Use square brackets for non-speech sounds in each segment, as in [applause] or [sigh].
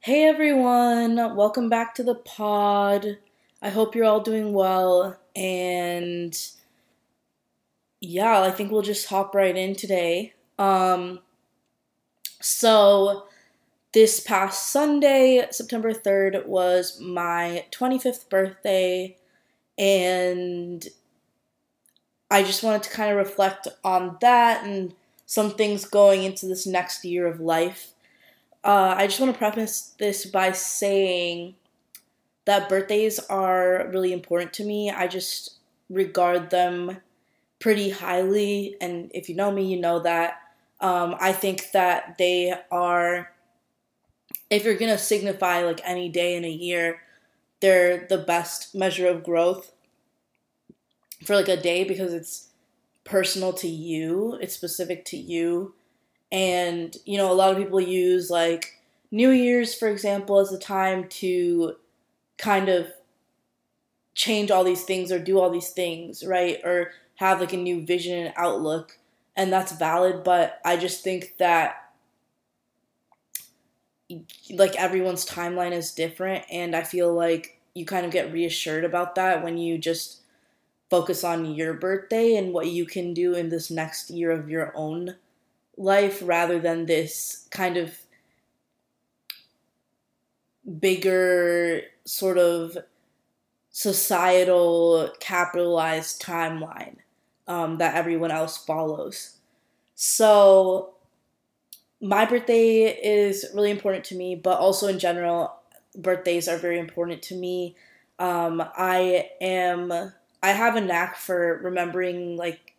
Hey everyone, welcome back to the pod. I hope you're all doing well. And yeah, I think we'll just hop right in today. Um, so, this past Sunday, September 3rd, was my 25th birthday. And I just wanted to kind of reflect on that and some things going into this next year of life. Uh, I just want to preface this by saying that birthdays are really important to me. I just regard them pretty highly, and if you know me, you know that. Um, I think that they are, if you're gonna signify like any day in a year, they're the best measure of growth for like a day because it's personal to you, it's specific to you. And, you know, a lot of people use like New Year's, for example, as a time to kind of change all these things or do all these things, right? Or have like a new vision and outlook. And that's valid, but I just think that like everyone's timeline is different. And I feel like you kind of get reassured about that when you just focus on your birthday and what you can do in this next year of your own life rather than this kind of bigger sort of societal capitalized timeline um, that everyone else follows. So, my birthday is really important to me, but also in general, birthdays are very important to me. Um, I am I have a knack for remembering like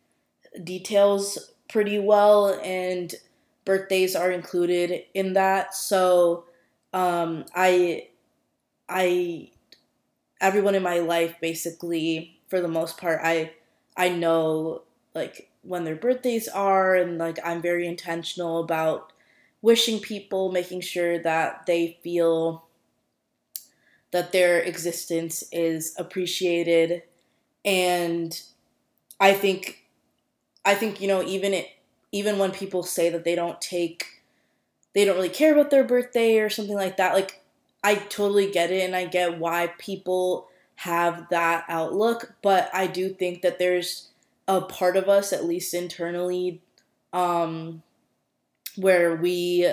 details pretty well, and birthdays are included in that. So um, I, I, everyone in my life basically, for the most part, I, I know like when their birthdays are, and like I'm very intentional about wishing people, making sure that they feel that their existence is appreciated and I think I think you know even it even when people say that they don't take they don't really care about their birthday or something like that like I totally get it and I get why people have that outlook but I do think that there's a part of us at least internally um where we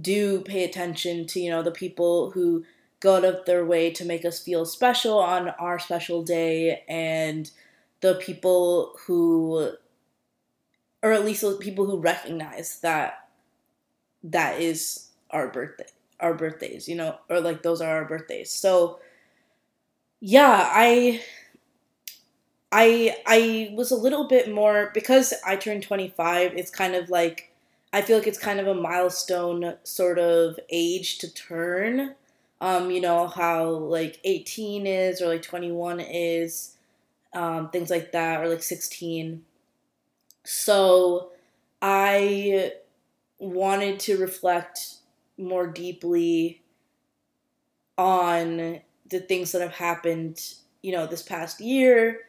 do pay attention to you know the people who go out of their way to make us feel special on our special day and the people who or at least the people who recognize that that is our birthday our birthdays you know or like those are our birthdays so yeah i i i was a little bit more because i turned 25 it's kind of like i feel like it's kind of a milestone sort of age to turn um, you know, how like 18 is or like 21 is, um, things like that, or like 16. So I wanted to reflect more deeply on the things that have happened, you know, this past year,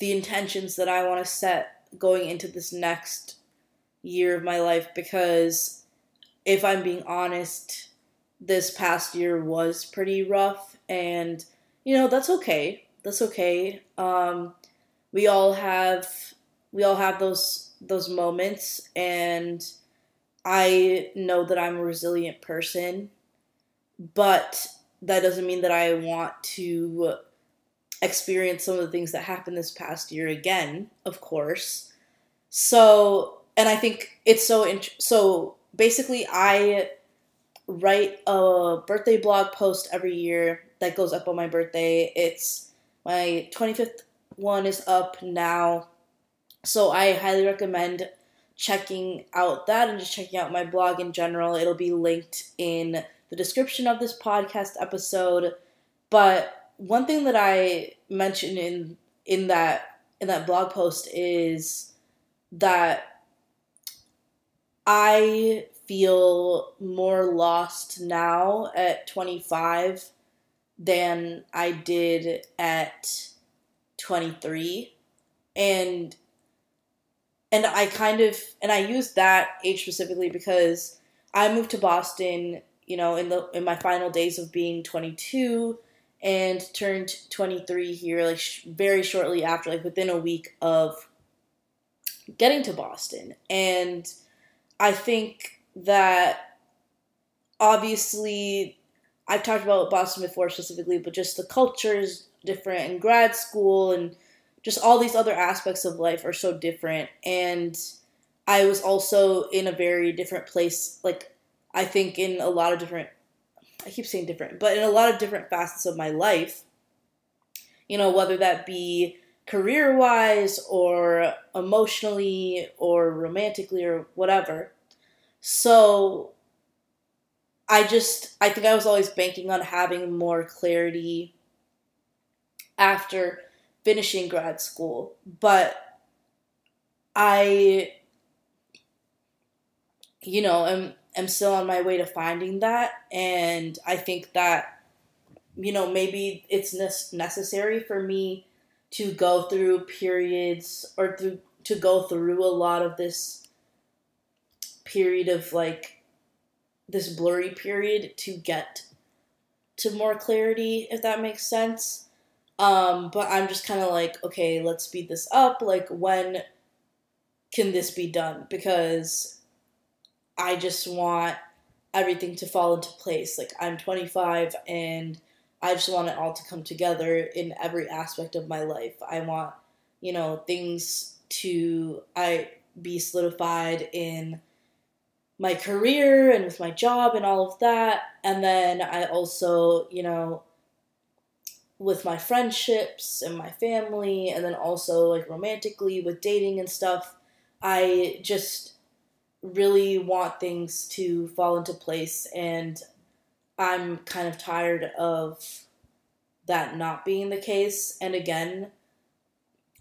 the intentions that I want to set going into this next year of my life because if I'm being honest, this past year was pretty rough and you know that's okay. That's okay. Um, we all have we all have those those moments and i know that i'm a resilient person but that doesn't mean that i want to experience some of the things that happened this past year again of course so and i think it's so int- so basically i write a birthday blog post every year that goes up on my birthday. It's my 25th one is up now. So I highly recommend checking out that and just checking out my blog in general. It'll be linked in the description of this podcast episode. But one thing that I mentioned in in that in that blog post is that I feel more lost now at 25 than I did at 23 and and I kind of and I used that age specifically because I moved to Boston you know, in the in my final days of being 22 and turned 23 here like sh- very shortly after like within a week of getting to Boston. And I think that obviously I've talked about Boston before specifically, but just the culture is different in grad school and just all these other aspects of life are so different. And I was also in a very different place, like I think in a lot of different I keep saying different, but in a lot of different facets of my life, you know, whether that be career wise or emotionally or romantically or whatever. So I just, I think I was always banking on having more clarity after finishing grad school. But I, you know, am am still on my way to finding that and i think that you know maybe it's necessary for me to go through periods or through to go through a lot of this period of like this blurry period to get to more clarity if that makes sense um but i'm just kind of like okay let's speed this up like when can this be done because I just want everything to fall into place. Like I'm 25 and I just want it all to come together in every aspect of my life. I want, you know, things to I be solidified in my career and with my job and all of that. And then I also, you know, with my friendships and my family and then also like romantically with dating and stuff, I just really want things to fall into place and I'm kind of tired of that not being the case. And again,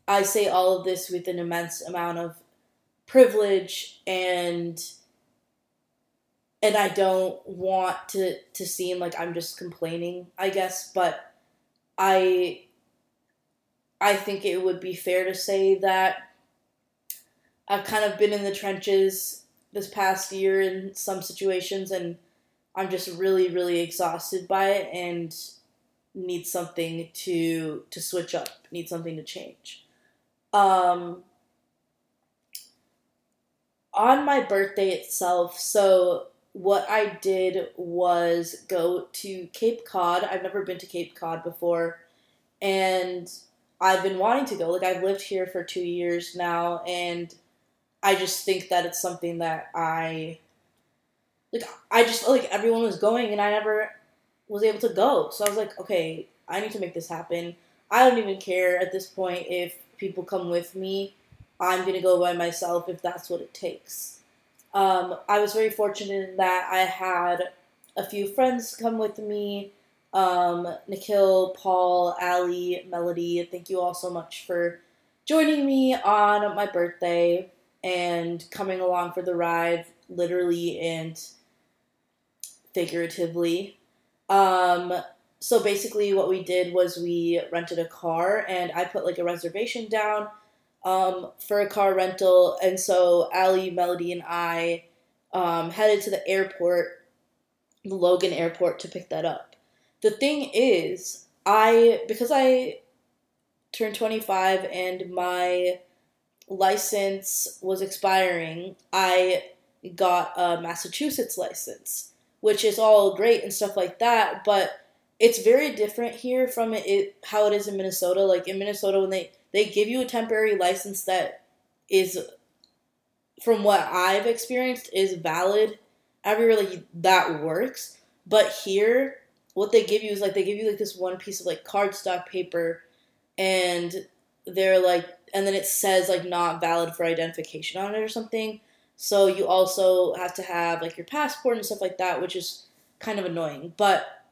I say all of this with an immense amount of privilege and and I don't want to to seem like I'm just complaining, I guess, but I I think it would be fair to say that I've kind of been in the trenches this past year in some situations, and I'm just really, really exhausted by it and need something to to switch up, need something to change. Um, on my birthday itself, so what I did was go to Cape Cod. I've never been to Cape Cod before, and I've been wanting to go. Like I've lived here for two years now, and I just think that it's something that I like. I just like everyone was going, and I never was able to go. So I was like, okay, I need to make this happen. I don't even care at this point if people come with me. I'm gonna go by myself if that's what it takes. Um, I was very fortunate in that I had a few friends come with me. Um, Nikhil, Paul, Ali, Melody. Thank you all so much for joining me on my birthday and coming along for the ride, literally and figuratively. Um, so basically, what we did was we rented a car, and I put like a reservation down um, for a car rental. And so Ali, Melody, and I um, headed to the airport, the Logan Airport, to pick that up. The thing is, I because I turned 25 and my license was expiring, I got a Massachusetts license, which is all great and stuff like that, but it's very different here from it how it is in Minnesota. Like in Minnesota when they they give you a temporary license that is from what I've experienced is valid everywhere like that works. But here what they give you is like they give you like this one piece of like cardstock paper and they're like and then it says like not valid for identification on it or something. So you also have to have like your passport and stuff like that, which is kind of annoying. But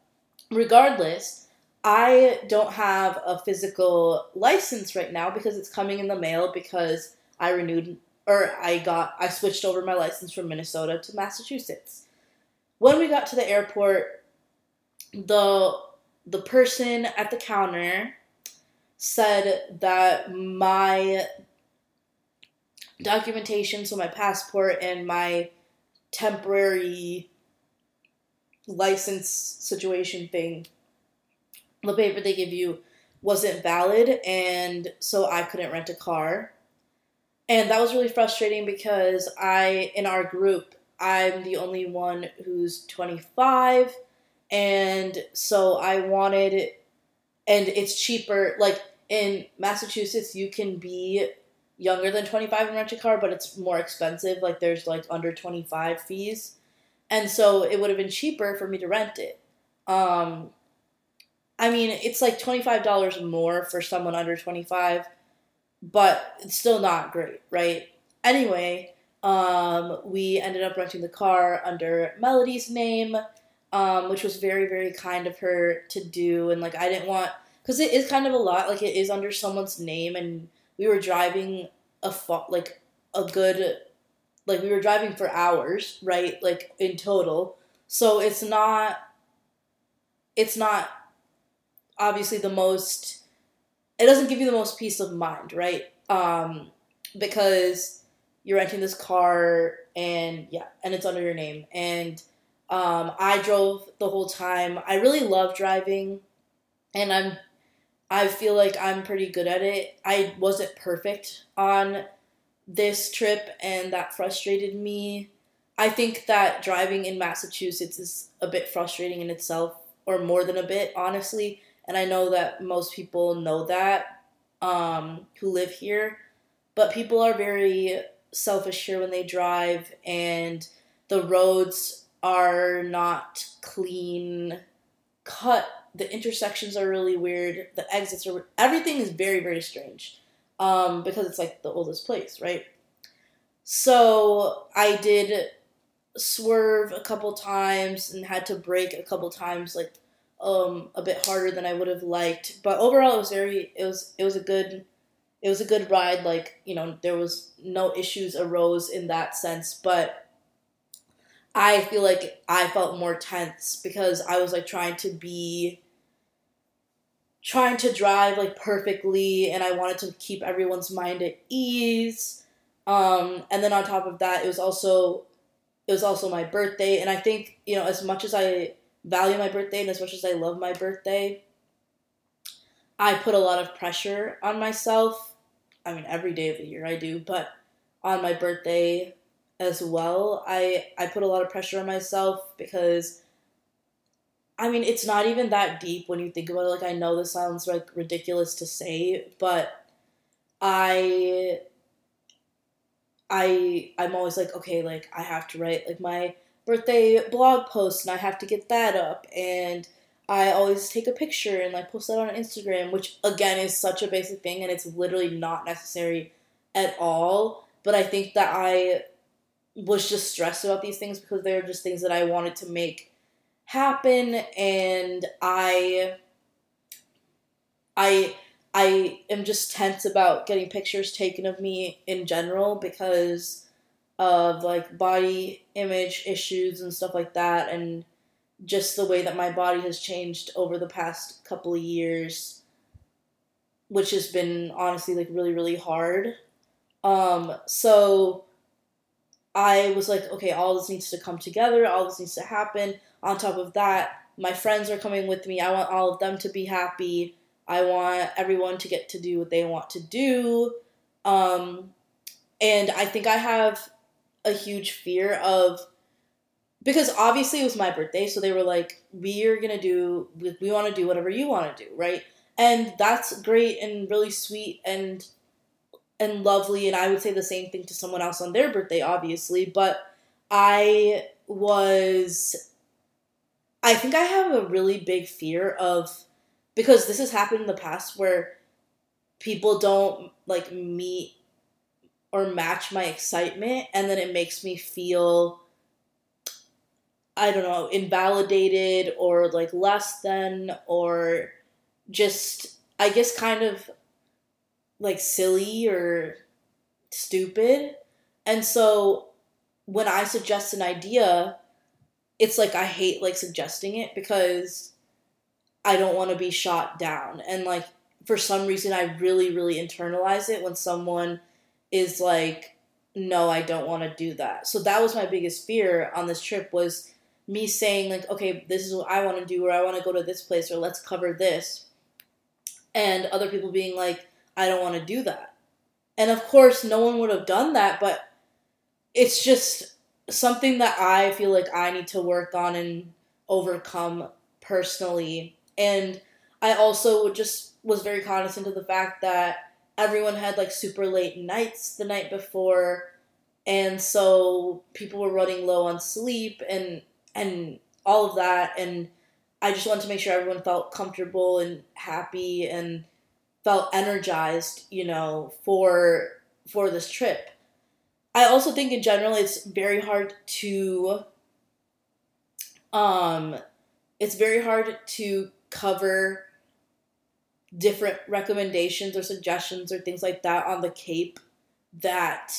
regardless, I don't have a physical license right now because it's coming in the mail because I renewed or I got I switched over my license from Minnesota to Massachusetts. When we got to the airport, the the person at the counter said that my documentation, so my passport and my temporary license situation thing, the paper they give you wasn't valid, and so I couldn't rent a car. And that was really frustrating because I, in our group, I'm the only one who's 25, and so I wanted, and it's cheaper. Like in Massachusetts, you can be younger than 25 and rent a car, but it's more expensive. Like there's like under 25 fees. And so it would have been cheaper for me to rent it. Um, I mean, it's like $25 more for someone under 25, but it's still not great, right? Anyway, um, we ended up renting the car under Melody's name, um, which was very, very kind of her to do. And like, I didn't want, because it is kind of a lot, like, it is under someone's name, and we were driving a fo- like a good like we were driving for hours, right? Like in total. So it's not it's not obviously the most it doesn't give you the most peace of mind, right? Um because you're renting this car and yeah, and it's under your name and um, I drove the whole time. I really love driving, and I'm I feel like I'm pretty good at it. I wasn't perfect on this trip, and that frustrated me. I think that driving in Massachusetts is a bit frustrating in itself, or more than a bit, honestly. And I know that most people know that um, who live here, but people are very selfish here when they drive, and the roads are not clean cut the intersections are really weird. The exits are everything is very very strange, um, because it's like the oldest place, right? So I did swerve a couple times and had to brake a couple times, like um, a bit harder than I would have liked. But overall, it was very it was it was a good it was a good ride. Like you know, there was no issues arose in that sense, but I feel like I felt more tense because I was like trying to be trying to drive like perfectly and I wanted to keep everyone's mind at ease. Um, and then on top of that, it was also it was also my birthday and I think, you know, as much as I value my birthday and as much as I love my birthday, I put a lot of pressure on myself. I mean, every day of the year I do, but on my birthday as well. I I put a lot of pressure on myself because I mean, it's not even that deep when you think about it. Like I know this sounds like ridiculous to say, but I I I'm always like, okay, like I have to write like my birthday blog post and I have to get that up and I always take a picture and like post that on Instagram, which again is such a basic thing and it's literally not necessary at all. But I think that I was just stressed about these things because they were just things that I wanted to make happen and I I I am just tense about getting pictures taken of me in general because of like body image issues and stuff like that and just the way that my body has changed over the past couple of years which has been honestly like really really hard um so I was like, okay, all this needs to come together, all this needs to happen. On top of that, my friends are coming with me. I want all of them to be happy. I want everyone to get to do what they want to do. Um, and I think I have a huge fear of because obviously it was my birthday, so they were like, "We're gonna do, we want to do whatever you want to do, right?" And that's great and really sweet and and lovely and I would say the same thing to someone else on their birthday obviously but I was I think I have a really big fear of because this has happened in the past where people don't like meet or match my excitement and then it makes me feel I don't know, invalidated or like less than or just I guess kind of like silly or stupid. And so when I suggest an idea, it's like I hate like suggesting it because I don't want to be shot down. And like for some reason I really really internalize it when someone is like no, I don't want to do that. So that was my biggest fear on this trip was me saying like, okay, this is what I want to do, or I want to go to this place, or let's cover this, and other people being like, I don't want to do that. And of course, no one would have done that, but it's just something that I feel like I need to work on and overcome personally. And I also just was very cognizant of the fact that everyone had like super late nights the night before and so people were running low on sleep and and all of that and I just wanted to make sure everyone felt comfortable and happy and felt energized, you know, for for this trip. I also think in general it's very hard to um it's very hard to cover different recommendations or suggestions or things like that on the Cape that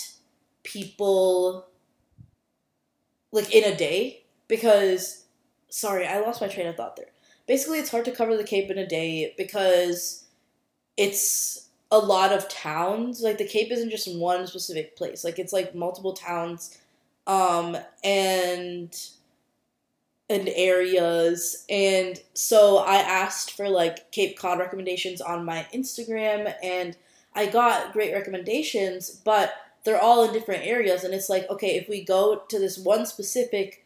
people like in a day because sorry, I lost my train of thought there. Basically, it's hard to cover the Cape in a day because it's a lot of towns. Like the Cape isn't just one specific place. Like it's like multiple towns um and and areas. And so I asked for like Cape Cod recommendations on my Instagram and I got great recommendations, but they're all in different areas. And it's like, okay, if we go to this one specific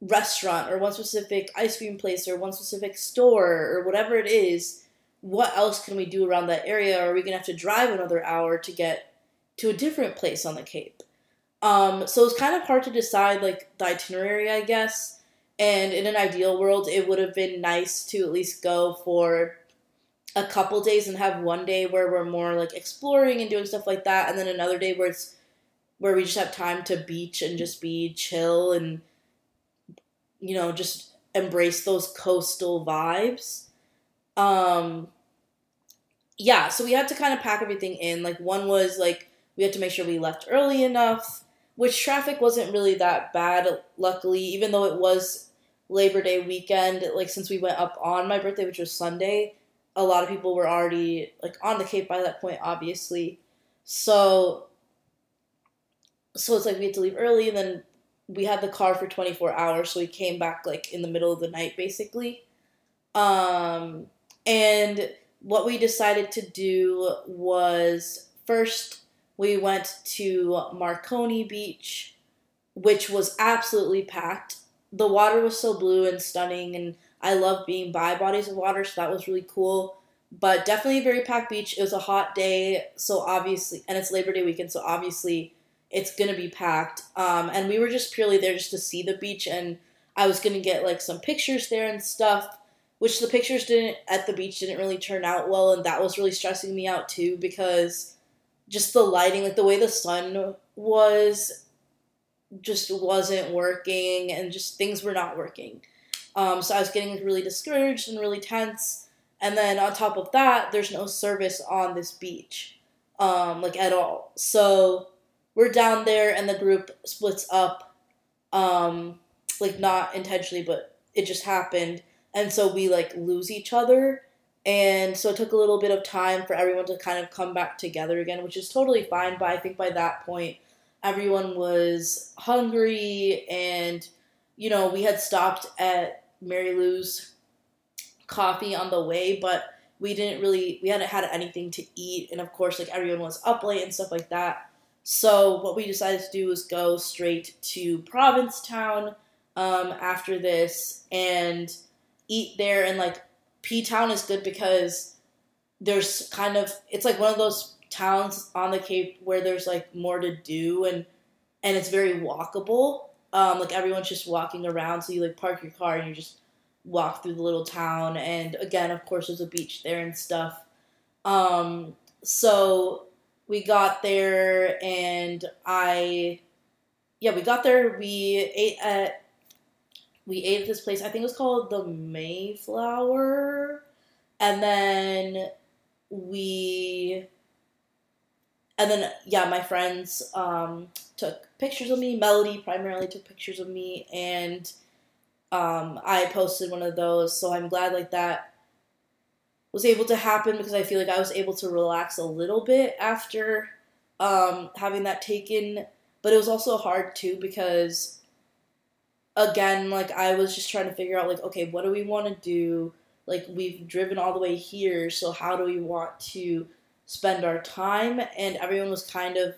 restaurant or one specific ice cream place or one specific store or whatever it is, what else can we do around that area? Or are we gonna have to drive another hour to get to a different place on the Cape? Um, so it's kind of hard to decide like the itinerary, I guess. And in an ideal world, it would have been nice to at least go for a couple days and have one day where we're more like exploring and doing stuff like that, and then another day where it's where we just have time to beach and just be chill and you know just embrace those coastal vibes. Um, yeah, so we had to kind of pack everything in. Like one was like we had to make sure we left early enough which traffic wasn't really that bad, luckily, even though it was Labor Day weekend. Like, since we went up on my birthday, which was Sunday, a lot of people were already, like, on the Cape by that point, obviously. So, so it's like we had to leave early, and then we had the car for 24 hours, so we came back, like, in the middle of the night, basically. Um, and what we decided to do was first we went to Marconi Beach, which was absolutely packed. The water was so blue and stunning, and I love being by bodies of water, so that was really cool. But definitely a very packed beach. It was a hot day, so obviously, and it's Labor Day weekend, so obviously it's gonna be packed. Um, and we were just purely there just to see the beach, and I was gonna get like some pictures there and stuff, which the pictures didn't at the beach didn't really turn out well, and that was really stressing me out too because just the lighting, like the way the sun was, just wasn't working, and just things were not working. Um, so I was getting really discouraged and really tense. And then on top of that, there's no service on this beach, um, like at all. So we're down there, and the group splits up, um, like not intentionally, but it just happened. And so we like lose each other and so it took a little bit of time for everyone to kind of come back together again, which is totally fine. But I think by that point, everyone was hungry, and you know, we had stopped at Marylou's coffee on the way, but we didn't really, we hadn't had anything to eat. And of course, like everyone was up late and stuff like that. So what we decided to do was go straight to Provincetown um, after this and eat there and like P Town is good because there's kind of it's like one of those towns on the Cape where there's like more to do and and it's very walkable. Um, like everyone's just walking around, so you like park your car and you just walk through the little town. And again, of course, there's a beach there and stuff. Um, so we got there and I, yeah, we got there. We ate at we ate at this place. I think it was called the Mayflower, and then we, and then yeah, my friends um, took pictures of me. Melody primarily took pictures of me, and um, I posted one of those. So I'm glad like that was able to happen because I feel like I was able to relax a little bit after um, having that taken. But it was also hard too because again, like I was just trying to figure out like, okay, what do we want to do? Like we've driven all the way here, so how do we want to spend our time? And everyone was kind of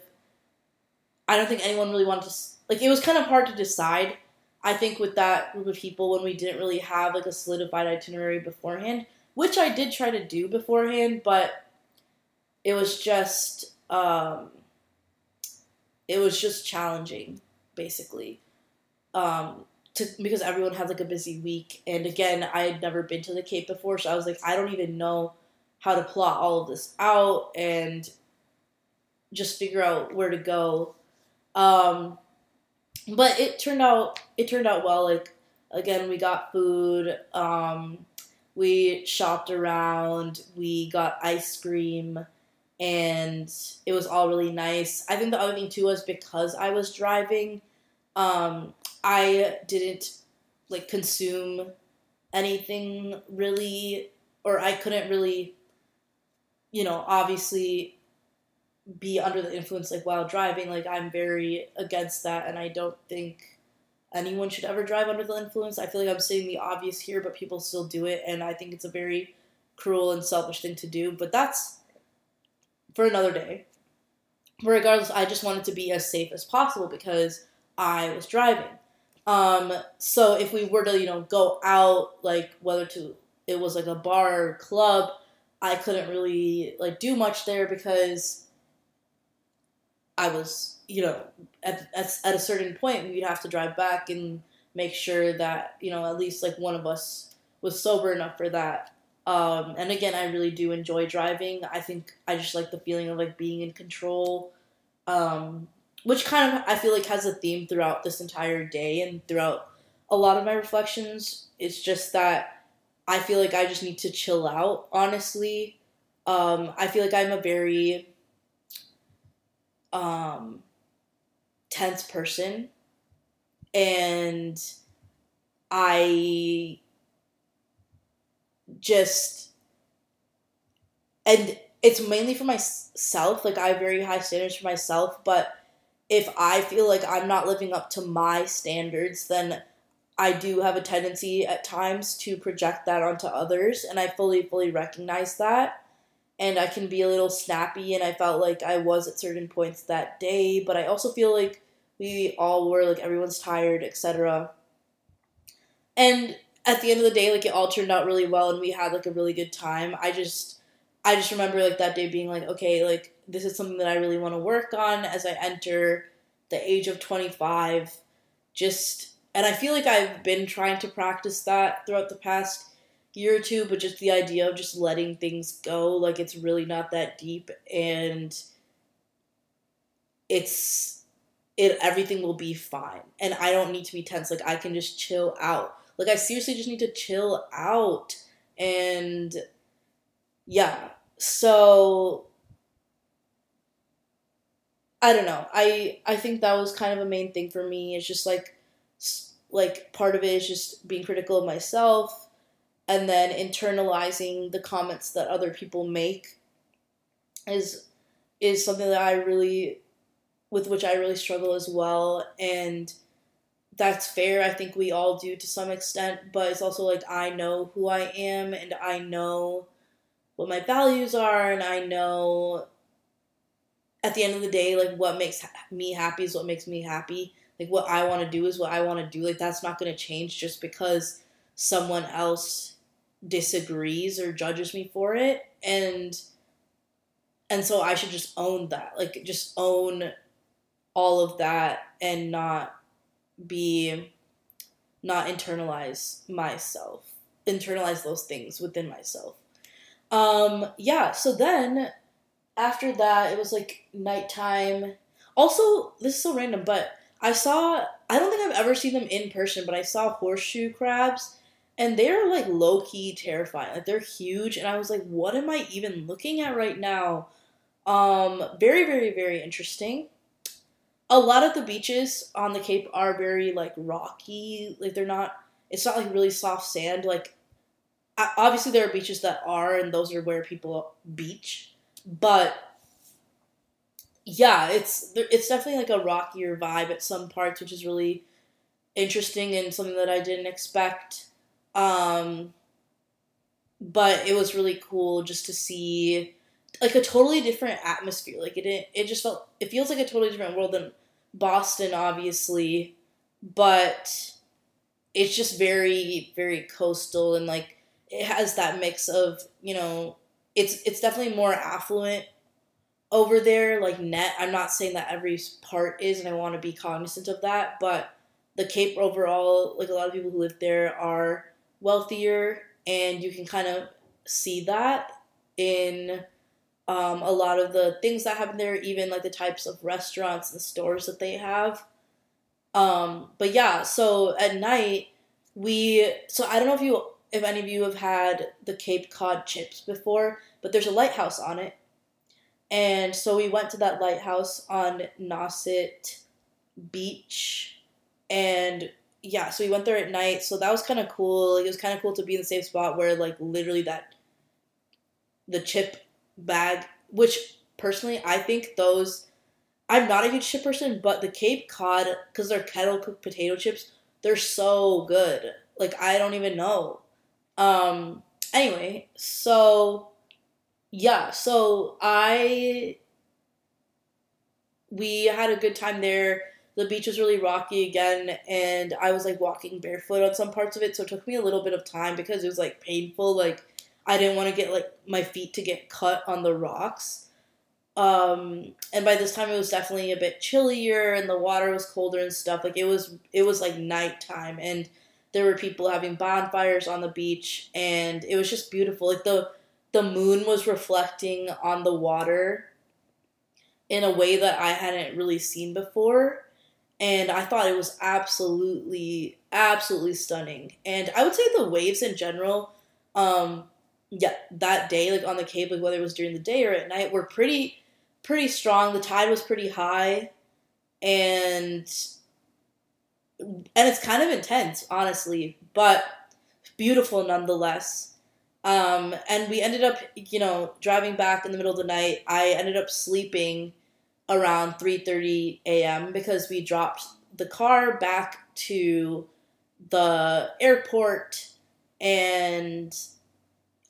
I don't think anyone really wanted to like it was kind of hard to decide. I think with that group of people when we didn't really have like a solidified itinerary beforehand, which I did try to do beforehand, but it was just um it was just challenging basically um, to because everyone had like a busy week. And again, I had never been to the Cape before, so I was like, I don't even know how to plot all of this out and just figure out where to go. Um, but it turned out it turned out well. Like again, we got food. Um, we shopped around. We got ice cream and it was all really nice. I think the other thing too was because I was driving, um, I didn't like consume anything really, or I couldn't really, you know, obviously be under the influence like while driving. Like I'm very against that, and I don't think anyone should ever drive under the influence. I feel like I'm saying the obvious here, but people still do it, and I think it's a very cruel and selfish thing to do. But that's for another day. But regardless, I just wanted to be as safe as possible because I was driving. Um, so if we were to, you know, go out, like whether to it was like a bar or club, I couldn't really like do much there because I was, you know, at, at, at a certain point we'd have to drive back and make sure that, you know, at least like one of us was sober enough for that. Um, and again, I really do enjoy driving. I think I just like the feeling of like being in control. Um, which kind of I feel like has a theme throughout this entire day and throughout a lot of my reflections. It's just that I feel like I just need to chill out, honestly. Um, I feel like I'm a very um, tense person and I just and it's mainly for myself like i have very high standards for myself but if I feel like I'm not living up to my standards, then I do have a tendency at times to project that onto others, and I fully, fully recognize that. And I can be a little snappy, and I felt like I was at certain points that day, but I also feel like we all were, like, everyone's tired, etc. And at the end of the day, like, it all turned out really well, and we had, like, a really good time. I just, I just remember, like, that day being like, okay, like, this is something that I really want to work on as I enter the age of 25. Just, and I feel like I've been trying to practice that throughout the past year or two, but just the idea of just letting things go, like it's really not that deep and it's, it, everything will be fine. And I don't need to be tense. Like I can just chill out. Like I seriously just need to chill out. And yeah. So I don't know. I I think that was kind of a main thing for me. It's just like like part of it is just being critical of myself and then internalizing the comments that other people make is is something that I really with which I really struggle as well and that's fair. I think we all do to some extent, but it's also like I know who I am and I know what my values are and I know at the end of the day, like what makes me happy is what makes me happy. Like what I want to do is what I want to do. Like that's not going to change just because someone else disagrees or judges me for it. And and so I should just own that. Like just own all of that and not be not internalize myself. Internalize those things within myself. Um yeah, so then after that, it was like nighttime. Also, this is so random, but I saw, I don't think I've ever seen them in person, but I saw horseshoe crabs and they're like low key terrifying. Like they're huge, and I was like, what am I even looking at right now? Um, very, very, very interesting. A lot of the beaches on the Cape are very like rocky. Like they're not. It's not like really soft sand. Like obviously there are beaches that are, and those are where people beach but yeah, it's it's definitely like a rockier vibe at some parts, which is really interesting and something that I didn't expect. Um, but it was really cool just to see like a totally different atmosphere. Like it, it just felt it feels like a totally different world than Boston, obviously, but it's just very very coastal and like it has that mix of you know it's it's definitely more affluent over there like net. I'm not saying that every part is and i want to be cognizant of that but the cape overall like a lot of people who live there are wealthier and you can kind of see that in um, a lot of the things that happen there even like the types of restaurants and stores that they have. Um, but yeah so at night we so i don't know if you if any of you have had the cape cod chips before but there's a lighthouse on it and so we went to that lighthouse on Nauset Beach. And yeah, so we went there at night. So that was kind of cool. Like, it was kind of cool to be in the safe spot where, like, literally that, the chip bag, which personally, I think those, I'm not a huge chip person, but the Cape Cod, because they're kettle cooked potato chips, they're so good. Like, I don't even know. Um, anyway, so yeah, so I we had a good time there. The beach was really rocky again, and I was like walking barefoot on some parts of it, so it took me a little bit of time because it was like painful. Like I didn't want to get like my feet to get cut on the rocks. Um, and by this time it was definitely a bit chillier and the water was colder and stuff. Like it was it was like nighttime and there were people having bonfires on the beach and it was just beautiful. Like the the moon was reflecting on the water in a way that I hadn't really seen before. And I thought it was absolutely, absolutely stunning. And I would say the waves in general, um, yeah, that day, like on the Cape, like whether it was during the day or at night, were pretty, pretty strong. The tide was pretty high, and and it's kind of intense, honestly, but beautiful nonetheless. Um, and we ended up, you know, driving back in the middle of the night. I ended up sleeping around 3:30 a.m. because we dropped the car back to the airport and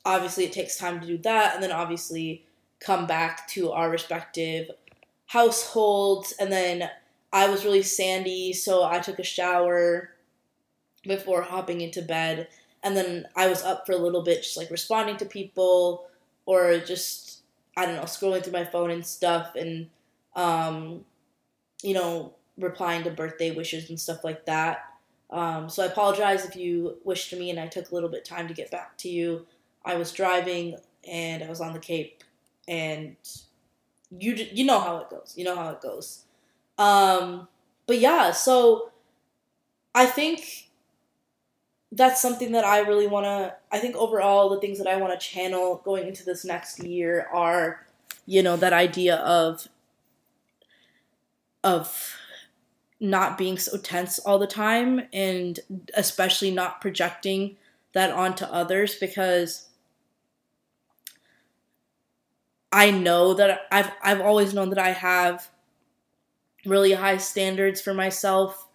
obviously it takes time to do that and then obviously come back to our respective households and then I was really sandy so I took a shower before hopping into bed and then I was up for a little bit, just like responding to people or just I don't know, scrolling through my phone and stuff, and um, you know, replying to birthday wishes and stuff like that. Um, so I apologize if you wished me and I took a little bit time to get back to you. I was driving and I was on the Cape, and you you know how it goes. You know how it goes. Um, but yeah, so I think that's something that I really want to. I think overall, the things that I want to channel going into this next year are, you know, that idea of of not being so tense all the time and especially not projecting that onto others because I know that I've I've always known that I have really high standards for myself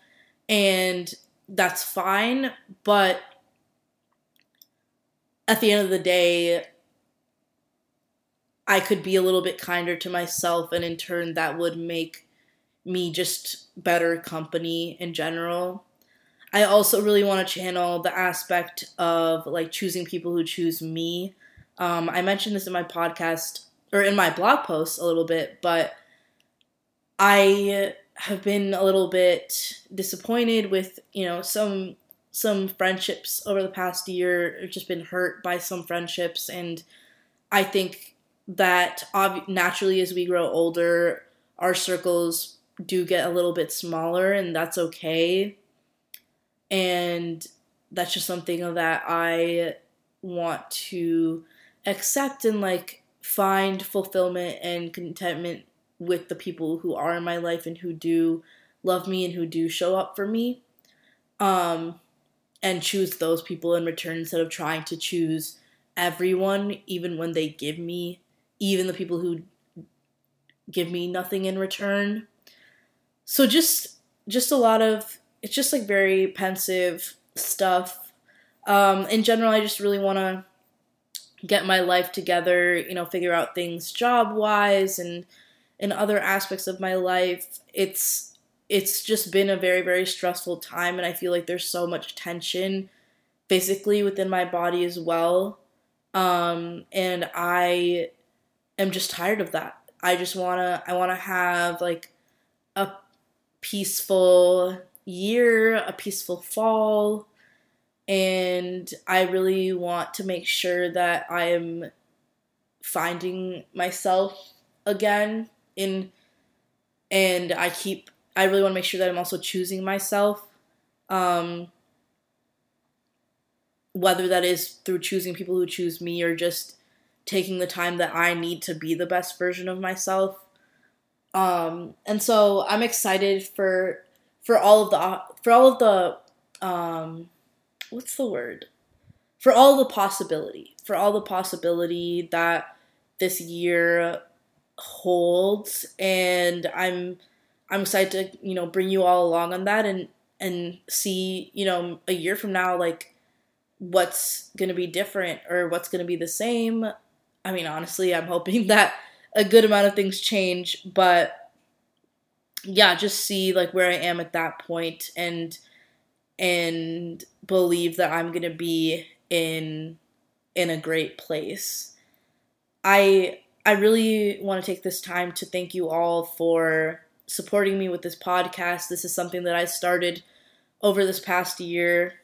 and that's fine, but at the end of the day, I could be a little bit kinder to myself, and in turn, that would make me just better company in general. I also really want to channel the aspect of like choosing people who choose me. Um, I mentioned this in my podcast or in my blog post a little bit, but I have been a little bit disappointed with you know some some friendships over the past year. I've just been hurt by some friendships, and I think that ob- naturally as we grow older, our circles do get a little bit smaller, and that's okay. And that's just something that I want to accept and like find fulfillment and contentment with the people who are in my life and who do love me and who do show up for me. Um, and choose those people in return instead of trying to choose everyone, even when they give me, even the people who give me nothing in return. So just just a lot of it's just like very pensive stuff. Um, in general, I just really want to get my life together, you know, figure out things job wise and in other aspects of my life. It's it's just been a very very stressful time and I feel like there's so much tension physically within my body as well. Um and I am just tired of that. I just want to I want to have like a peaceful year, a peaceful fall, and I really want to make sure that I am finding myself again in and I keep I really want to make sure that I'm also choosing myself um whether that is through choosing people who choose me or just taking the time that I need to be the best version of myself. Um and so I'm excited for for all of the for all of the um what's the word? For all the possibility, for all the possibility that this year holds and I'm I'm excited to, you know, bring you all along on that and and see, you know, a year from now like what's going to be different or what's going to be the same. I mean, honestly, I'm hoping [laughs] that a good amount of things change, but yeah, just see like where I am at that point and and believe that I'm going to be in in a great place. I I really want to take this time to thank you all for supporting me with this podcast. This is something that I started over this past year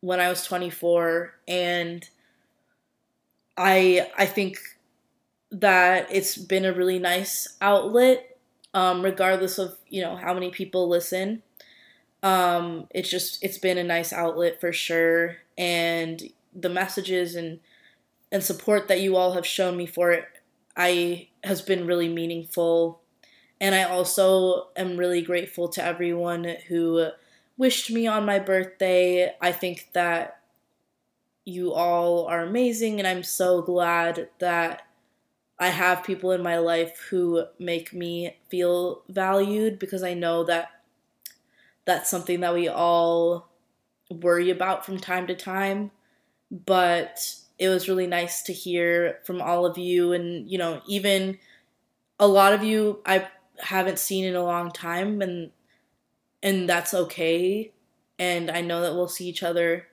when I was 24 and I I think that it's been a really nice outlet um, regardless of, you know, how many people listen. Um, it's just it's been a nice outlet for sure and the messages and and support that you all have shown me for it I has been really meaningful. And I also am really grateful to everyone who wished me on my birthday. I think that you all are amazing, and I'm so glad that I have people in my life who make me feel valued because I know that that's something that we all worry about from time to time. But it was really nice to hear from all of you and you know even a lot of you I haven't seen in a long time and and that's okay and I know that we'll see each other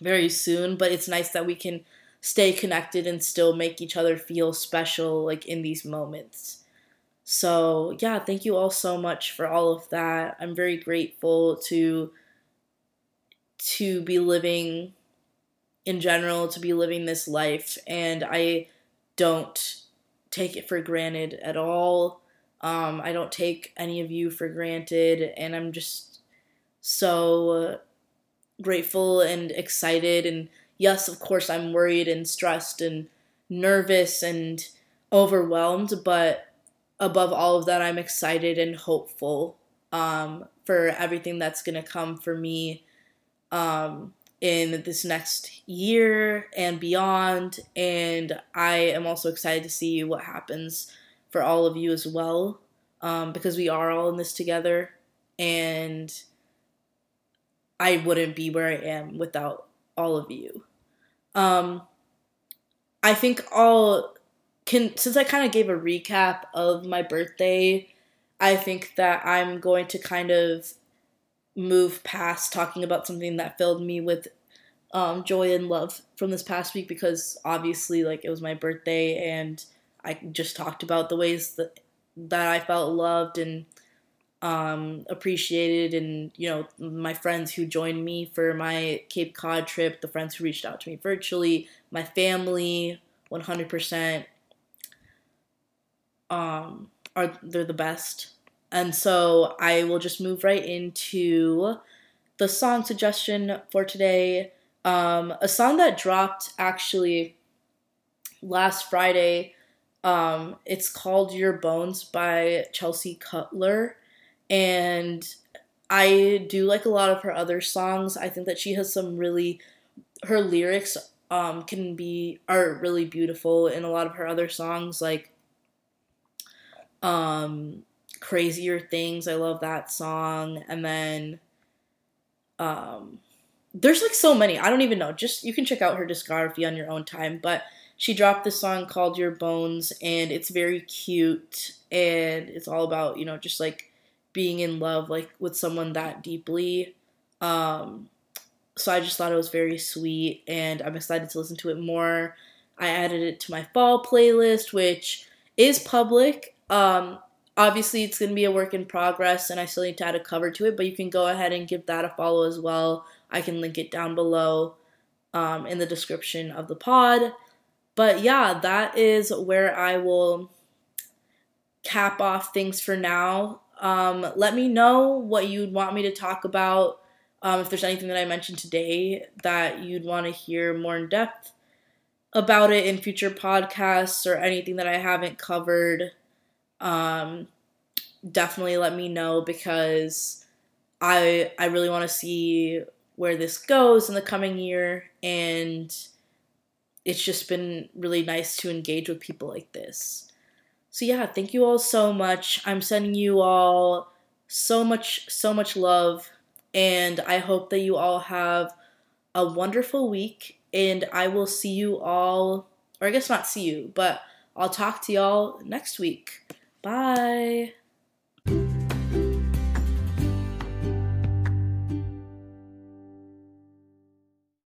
very soon but it's nice that we can stay connected and still make each other feel special like in these moments. So, yeah, thank you all so much for all of that. I'm very grateful to to be living in general to be living this life and I don't take it for granted at all. Um, I don't take any of you for granted and I'm just so grateful and excited and yes, of course I'm worried and stressed and nervous and overwhelmed, but above all of that I'm excited and hopeful um, for everything that's going to come for me um, in this next year and beyond. And I am also excited to see what happens for all of you as well, um, because we are all in this together. And I wouldn't be where I am without all of you. Um, I think I'll can since I kind of gave a recap of my birthday. I think that I'm going to kind of move past talking about something that filled me with um, joy and love from this past week because obviously like it was my birthday and I just talked about the ways that that I felt loved and um, appreciated and you know my friends who joined me for my Cape Cod trip, the friends who reached out to me virtually, my family, 100% um, are they're the best. And so I will just move right into the song suggestion for today. Um, a song that dropped actually last Friday. Um, it's called Your Bones by Chelsea Cutler. And I do like a lot of her other songs. I think that she has some really, her lyrics um, can be, are really beautiful in a lot of her other songs. Like, um, Crazier Things. I love that song. And then Um, there's like so many. I don't even know. Just you can check out her discography on your own time. But she dropped this song called Your Bones, and it's very cute, and it's all about you know just like being in love like with someone that deeply. Um, so I just thought it was very sweet, and I'm excited to listen to it more. I added it to my fall playlist, which is public. Um, obviously, it's going to be a work in progress, and I still need to add a cover to it, but you can go ahead and give that a follow as well. I can link it down below um, in the description of the pod. But yeah, that is where I will cap off things for now. Um, let me know what you'd want me to talk about. Um, if there's anything that I mentioned today that you'd want to hear more in depth about it in future podcasts or anything that I haven't covered, um, definitely let me know because I I really want to see where this goes in the coming year and it's just been really nice to engage with people like this. So yeah, thank you all so much. I'm sending you all so much so much love and I hope that you all have a wonderful week and I will see you all, or I guess not see you, but I'll talk to y'all next week. Bye.